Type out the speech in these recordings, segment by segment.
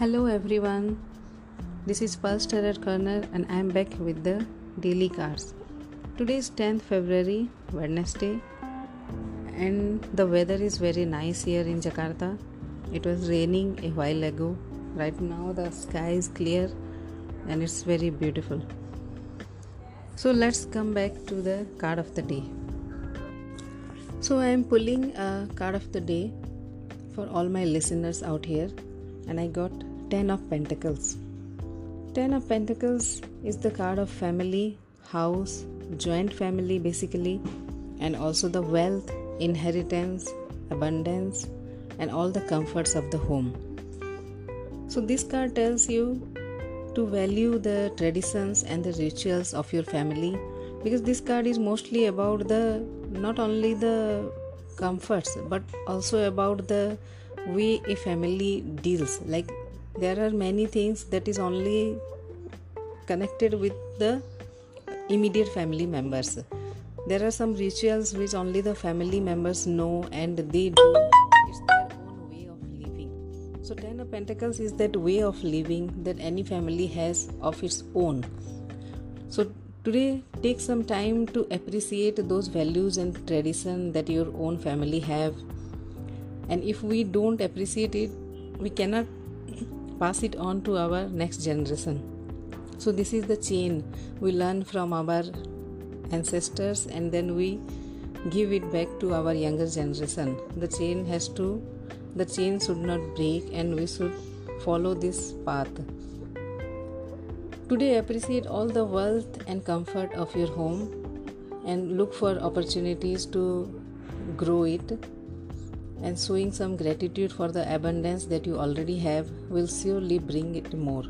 Hello everyone, this is Pulse Tarot Corner and I am back with the daily cards. Today is 10th February, Wednesday, and the weather is very nice here in Jakarta. It was raining a while ago. Right now, the sky is clear and it's very beautiful. So, let's come back to the card of the day. So, I am pulling a card of the day for all my listeners out here, and I got Ten of Pentacles. Ten of Pentacles is the card of family, house, joint family basically, and also the wealth, inheritance, abundance, and all the comforts of the home. So, this card tells you to value the traditions and the rituals of your family because this card is mostly about the not only the comforts but also about the way a family deals like there are many things that is only connected with the immediate family members. There are some rituals which only the family members know and they do. It's their own way of living. So ten of pentacles is that way of living that any family has of its own. So today take some time to appreciate those values and tradition that your own family have. And if we don't appreciate it we cannot pass it on to our next generation. So, this is the chain we learn from our ancestors and then we give it back to our younger generation. The chain has to, the chain should not break and we should follow this path. Today, appreciate all the wealth and comfort of your home and look for opportunities to grow it and showing some gratitude for the abundance that you already have will surely bring it more.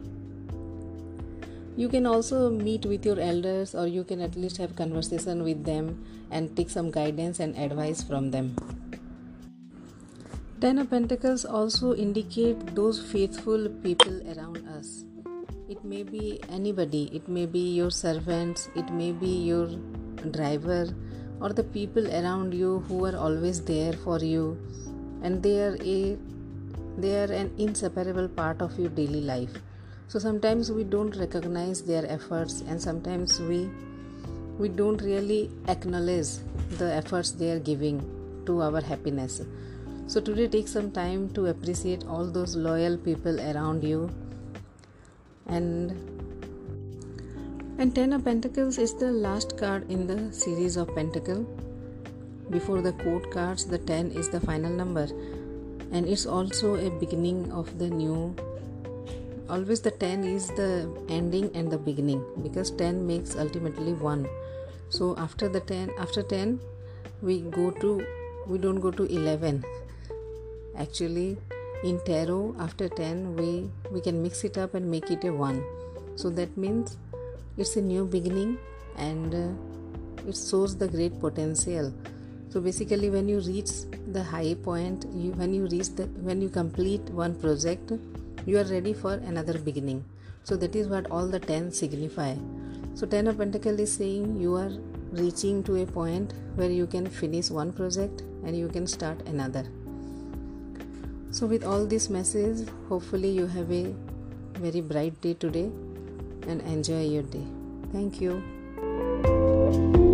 You can also meet with your elders or you can at least have conversation with them and take some guidance and advice from them. Ten of pentacles also indicate those faithful people around us. It may be anybody. It may be your servants. It may be your driver or the people around you who are always there for you. And they are a they are an inseparable part of your daily life. So sometimes we don't recognize their efforts and sometimes we we don't really acknowledge the efforts they are giving to our happiness. So today take some time to appreciate all those loyal people around you. And and ten of pentacles is the last card in the series of pentacle before the court cards the 10 is the final number. And it's also a beginning of the new. Always the 10 is the ending and the beginning because 10 makes ultimately 1 so after the 10 after 10 we go to we don't go to 11 actually in tarot after 10 we we can mix it up and make it a 1 so that means it's a new beginning and uh, it shows the great potential. So basically when you reach the high point you, when you reach the when you complete one project you are ready for another beginning. So that is what all the 10 signify. So 10 of pentacle is saying you are reaching to a point where you can finish one project and you can start another. So with all this message hopefully you have a very bright day today and enjoy your day. Thank you